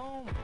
home.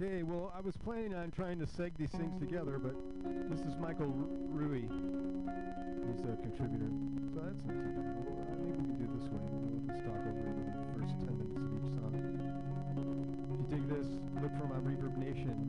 Okay, well, I was planning on trying to seg these things together, but this is Michael Rui. He's a contributor. So that's not too bad. Well, I think we can do it this way. We'll just talk over the first 10 minutes of each song. If you dig this, look for my Reverb Nation.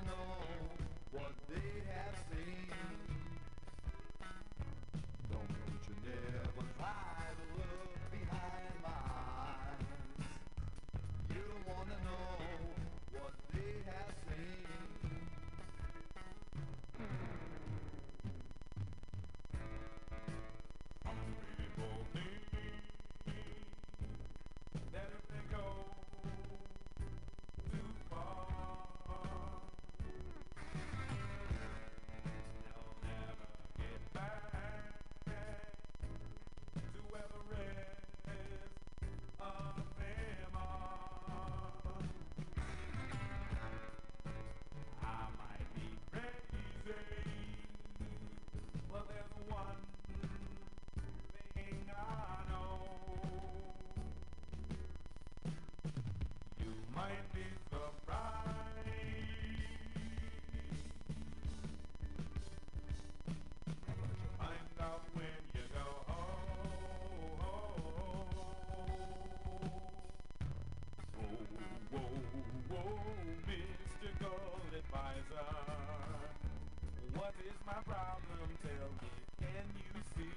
What is my problem? Tell me, can you see?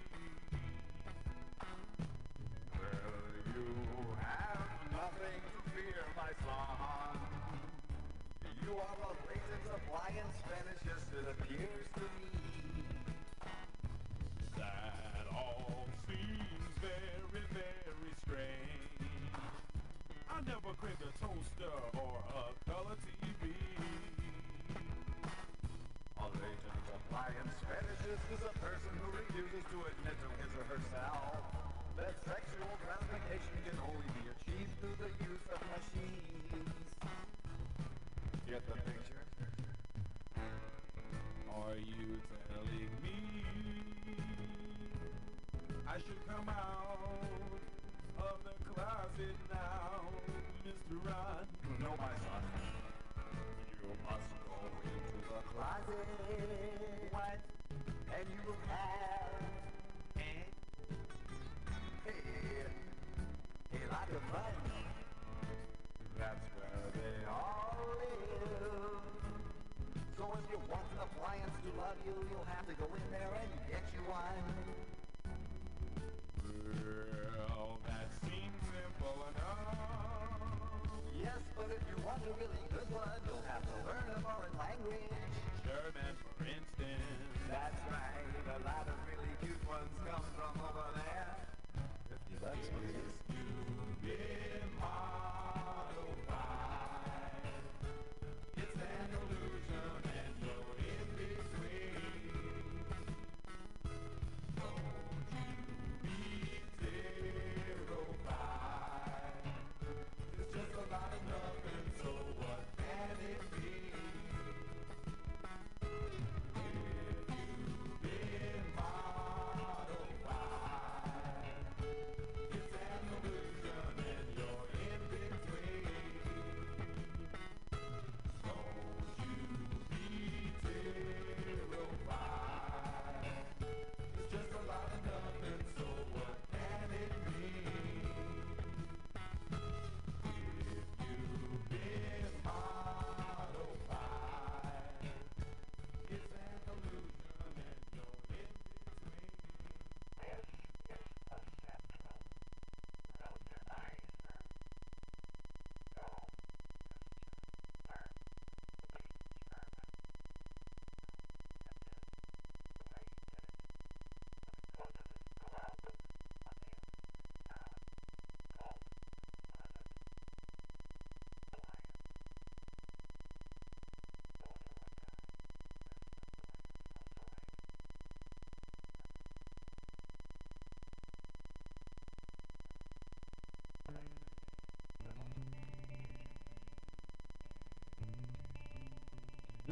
Well, you have nothing to fear, my son. You are a latent appliance fetishes, it appears to me. That all seems very, very strange. I never craved a toaster or Appliance fetishist is a person who refuses to admit to his or herself that sexual gratification can only be achieved through the use of machines. Get the picture? Are you telling me I should come out And you will have. Eh? Hey, a lot of fun. That's where they all live. So if you want an appliance to love you, you'll have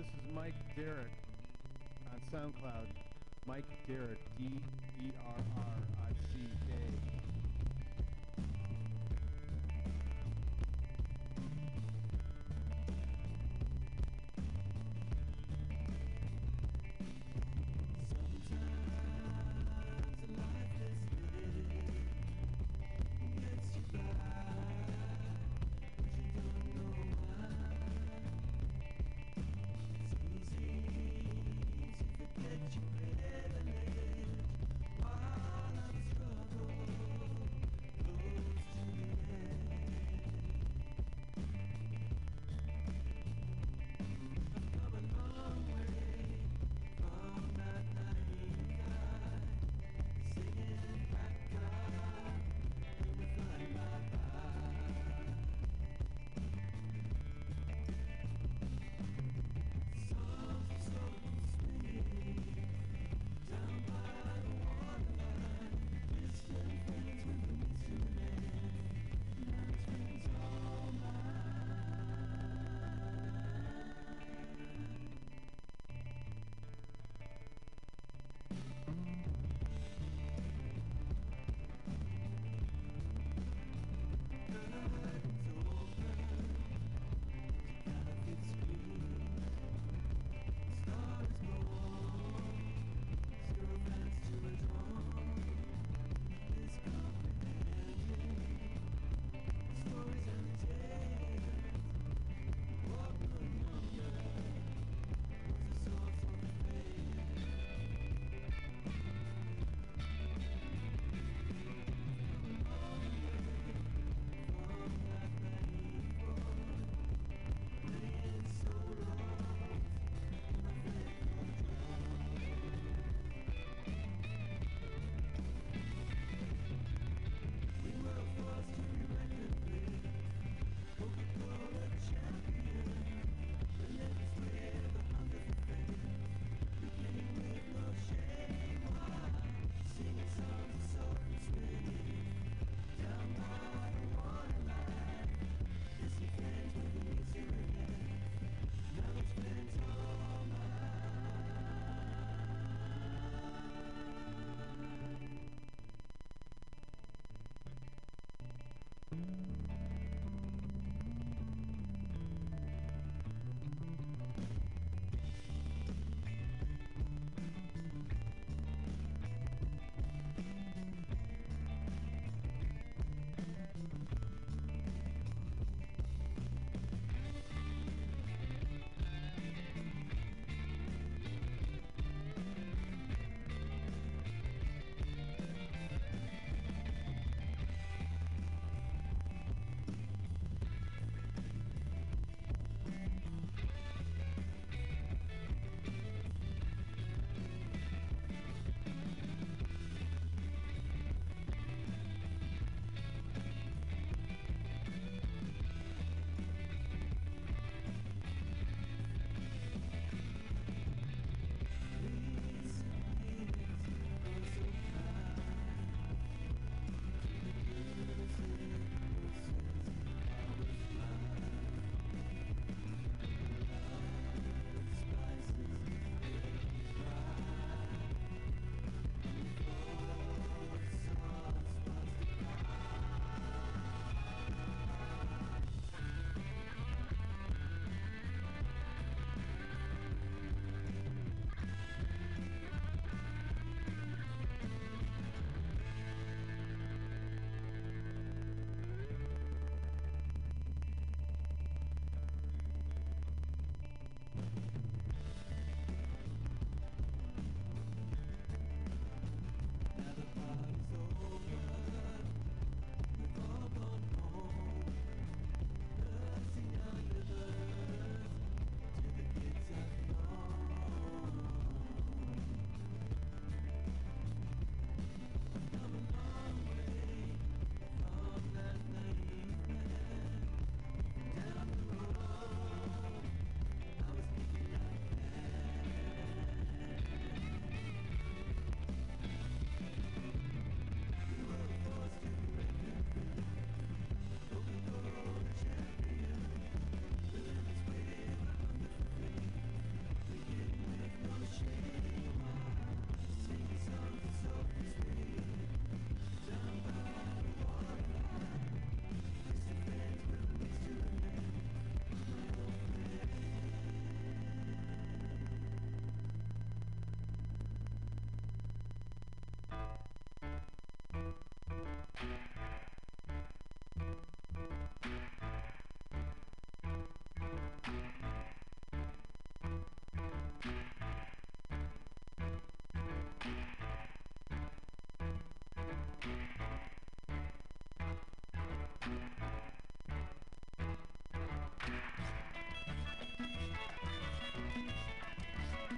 This is Mike Derrick on SoundCloud. Mike Derrick, D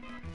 you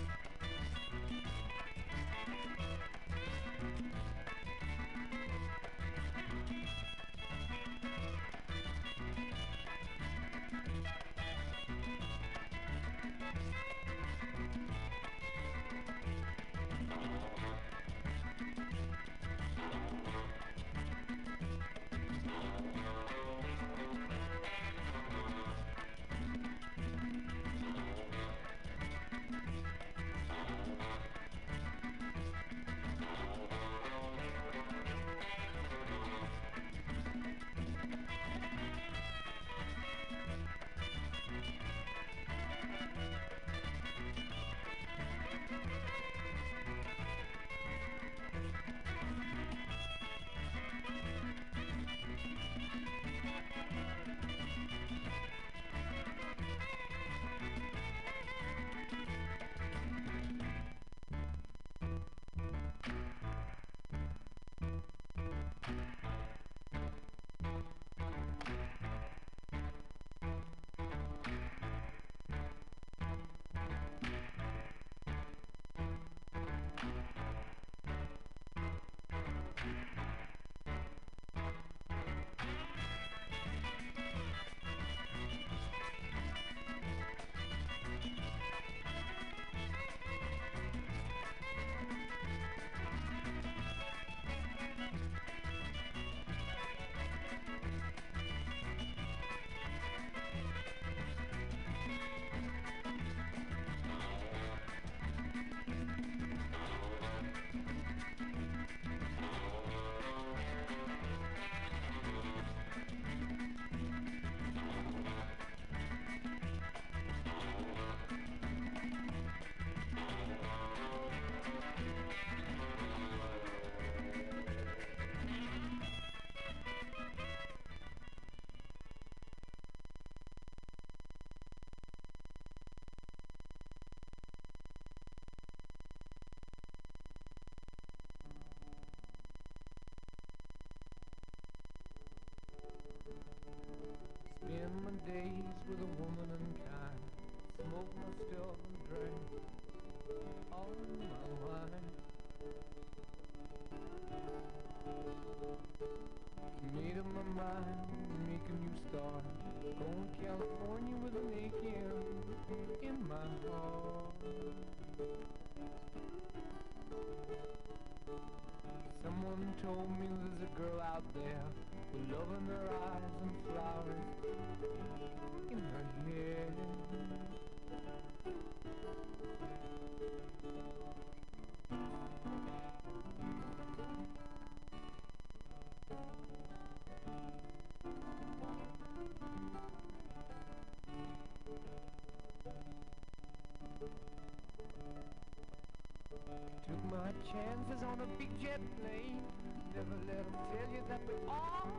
get blamed. Never let them tell you that we're all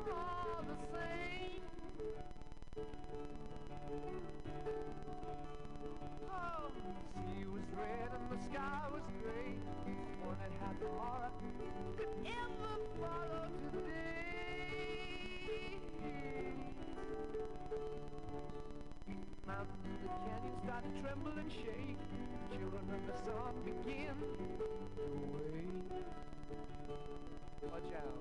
the same. Oh, the sea was red and the sky was gray. One that had tomorrow could ever follow today. Mountains and canyons start to tremble and shake. Children of the sun begin Watch out.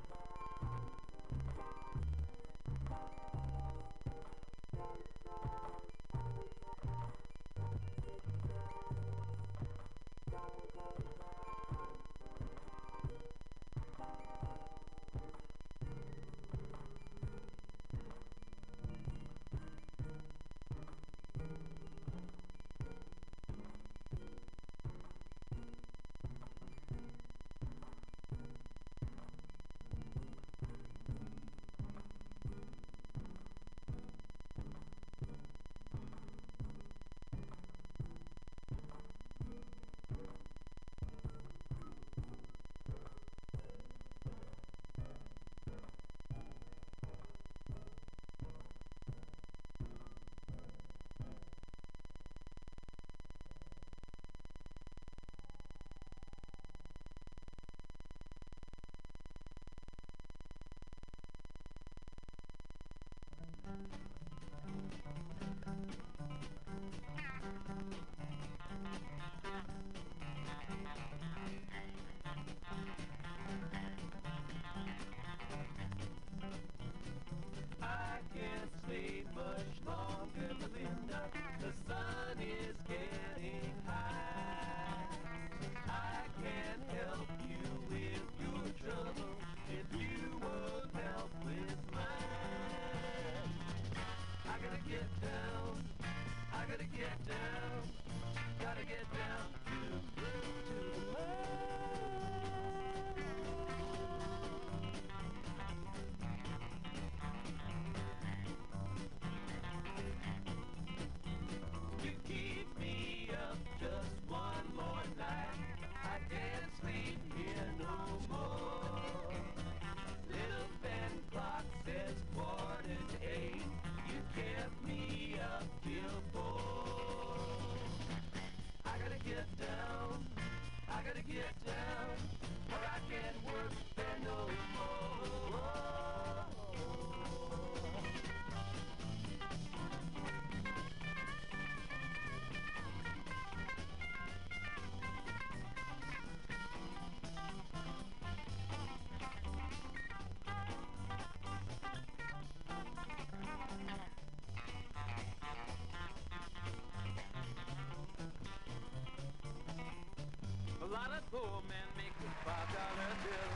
of poor men make a five dollar bill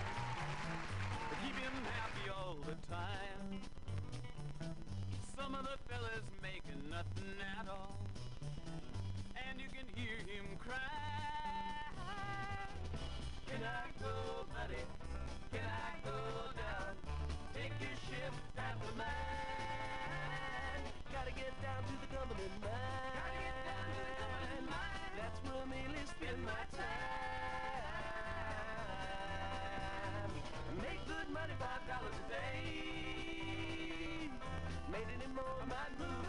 to keep him happy all the time. Some of the fellas making nothing at all, and you can hear him cry. Can I go, buddy? Can I go down? Take your ship after mine. Gotta get down to the Cumberland mine. Gotta get down to the Cumberland mine. That's where I mainly spend my time. Make good money, five dollars a day. Made any more, might move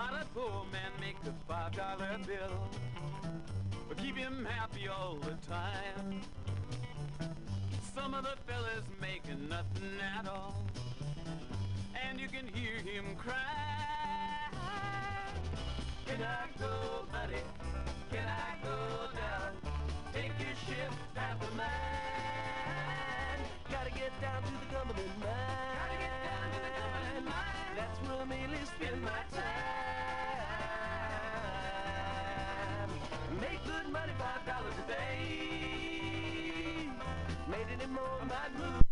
lot of poor men make a five dollar bill, but keep him happy all the time. Some of the fellas making nothing at all, and you can hear him cry. Can I go, buddy? Can I go down? Take your ship after mine. Gotta get down to the Cumberland mine. Gotta get down to the Cumberland mine. That's where I mainly spend my time. Make good money, five dollars a day. Made any more, might move.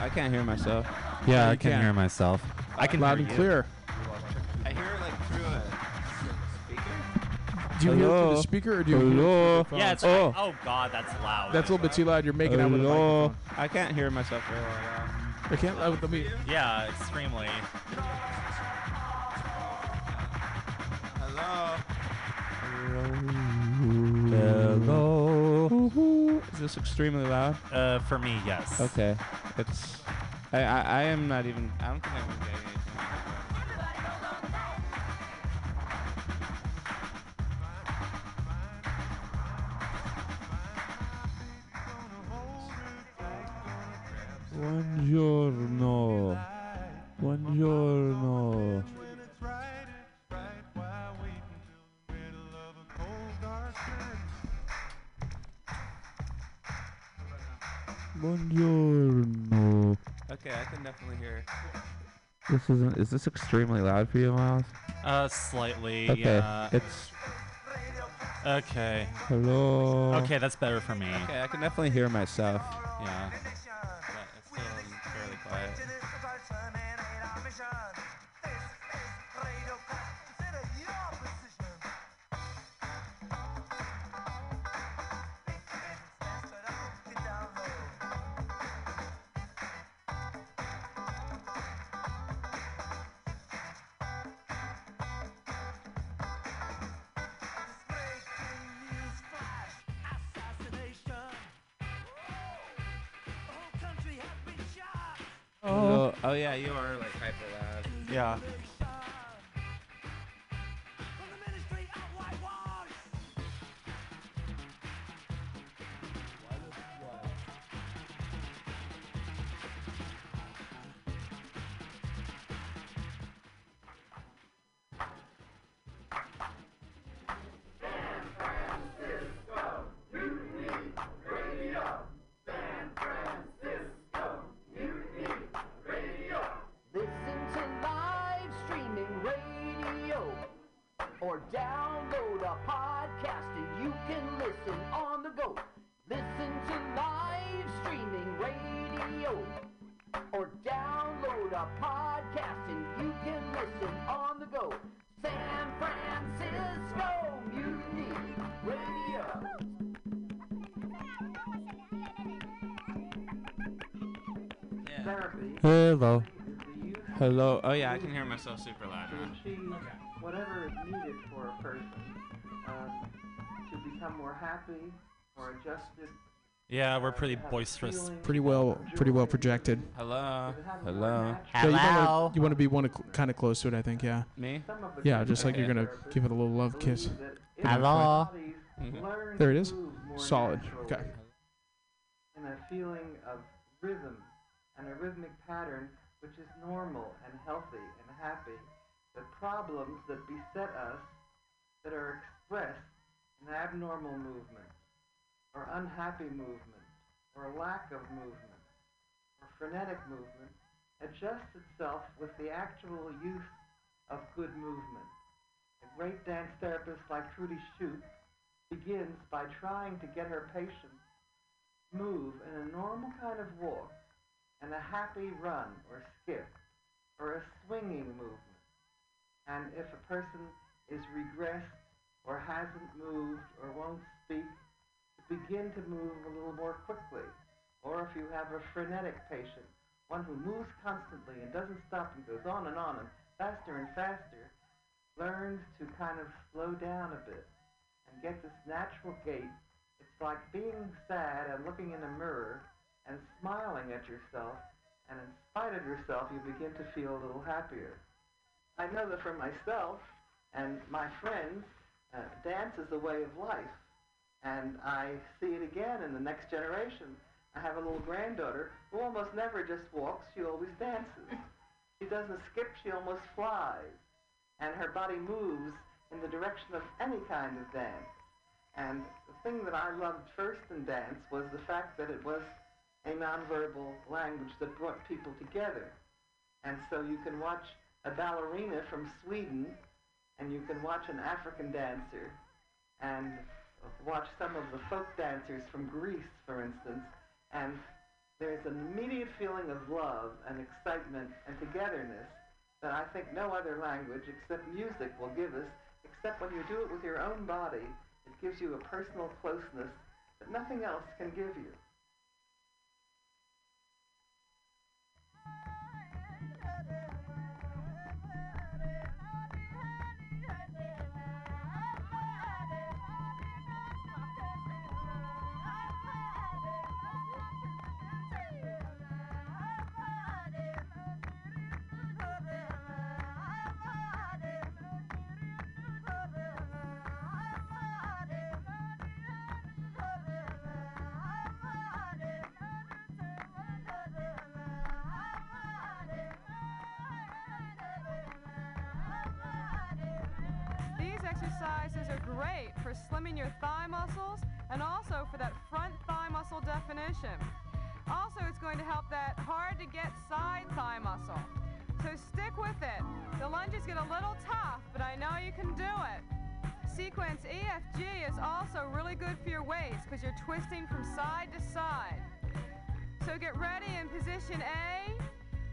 I can't hear myself. Yeah, you I can can. hear myself. I can Loud hear and you. clear. I hear it like through a speaker. Do you hear it through the speaker or do you hear it through the Yeah, it's Oh. oh. oh god, that's loud. That's a little bit too loud. You're making out with a Hello? microphone. I can't hear myself very well. I can't. Uh, let me. yeah, extremely. Hello. Hello. Is this extremely loud? Uh, for me, yes. Okay. It's. I, I, I am not even. I don't think I'm even getting anything. Buongiorno. Buongiorno. Buongiorno. Okay, I can definitely hear. This isn't. Is this extremely loud for you, Miles? Uh, slightly. Okay. Yeah. It's. Okay. Hello. Okay, that's better for me. Okay, I can definitely hear myself. Yeah. But it's still fairly quiet. Oh yeah, you are like hyper loud. Yeah. Hello. is the use Hello. Oh yeah, I can hear myself super loud to now. achieve whatever is needed for a person um, to become more happy or adjusted. Yeah, we're pretty to have a boisterous. Pretty well. Pretty well projected. Hello. to have a Hello. more Yeah, you wanna, you want to be one kind of close to it, I think. Yeah. Me? Some of the Yeah, just like you're gonna give it a little love kiss. believe that if Hello. Mhm. There it to is. move more Solid. Okay. In a feeling of rhythm and a rhythmic pattern which is normal and healthy and happy, the problems that beset us that are expressed in abnormal movement or unhappy movement or lack of movement or frenetic movement adjusts itself with the actual use of good movement. A great dance therapist like Trudi Schoop begins by trying to get her patients to move in a normal kind of walk and a happy run or skip or a swinging movement. And if a person is regressed or hasn't moved or won't speak, begin to move a little more quickly. Or if you have a frenetic patient, one who moves constantly and doesn't stop and goes on and on and faster and faster, learns to kind of slow down a bit and get this natural gait. It's like being sad and looking in a mirror and smiling at yourself, and in spite of yourself, you begin to feel a little happier. I know that for myself and my friends, uh, dance is a way of life, and I see it again in the next generation. I have a little granddaughter who almost never just walks, she always dances. She doesn't skip, she almost flies. And her body moves in the direction of any kind of dance. And the thing that I loved first in dance was the fact that it was a nonverbal language that brought people together. And so you can watch a ballerina from Sweden, and you can watch an African dancer, and watch some of the folk dancers from Greece, for instance, and there's an immediate feeling of love and excitement and togetherness that I think no other language except music will give us, except when you do it with your own body, it gives you a personal closeness that nothing else can give you. Exercises are great for slimming your thigh muscles and also for that front thigh muscle definition. Also, it's going to help that hard to get side thigh muscle. So stick with it. The lunges get a little tough, but I know you can do it. Sequence EFG is also really good for your waist because you're twisting from side to side. So get ready in position A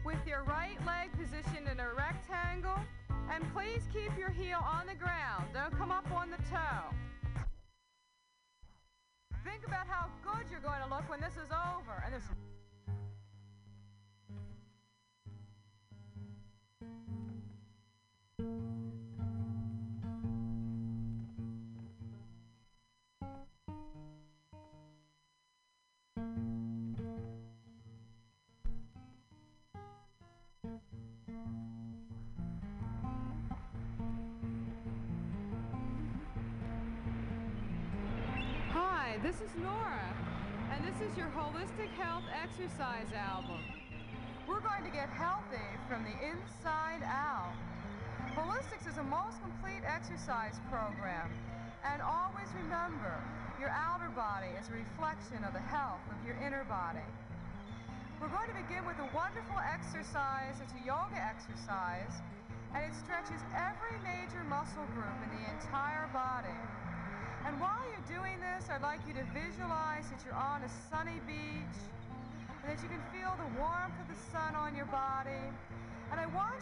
with your right leg positioned in a rectangle. And please keep your heel on the ground. Don't come up on the toe. Think about how good you're going to look when this is over. And there's Hi, this is Nora, and this is your Holistic Health Exercise album. We're going to get healthy from the inside out. Holistics is a most complete exercise program, and always remember, your outer body is a reflection of the health of your inner body. We're going to begin with a wonderful exercise. It's a yoga exercise, and it stretches every major muscle group in the entire body. And while you're doing this, I'd like you to visualize that you're on a sunny beach and that you can feel the warmth of the sun on your body. And I want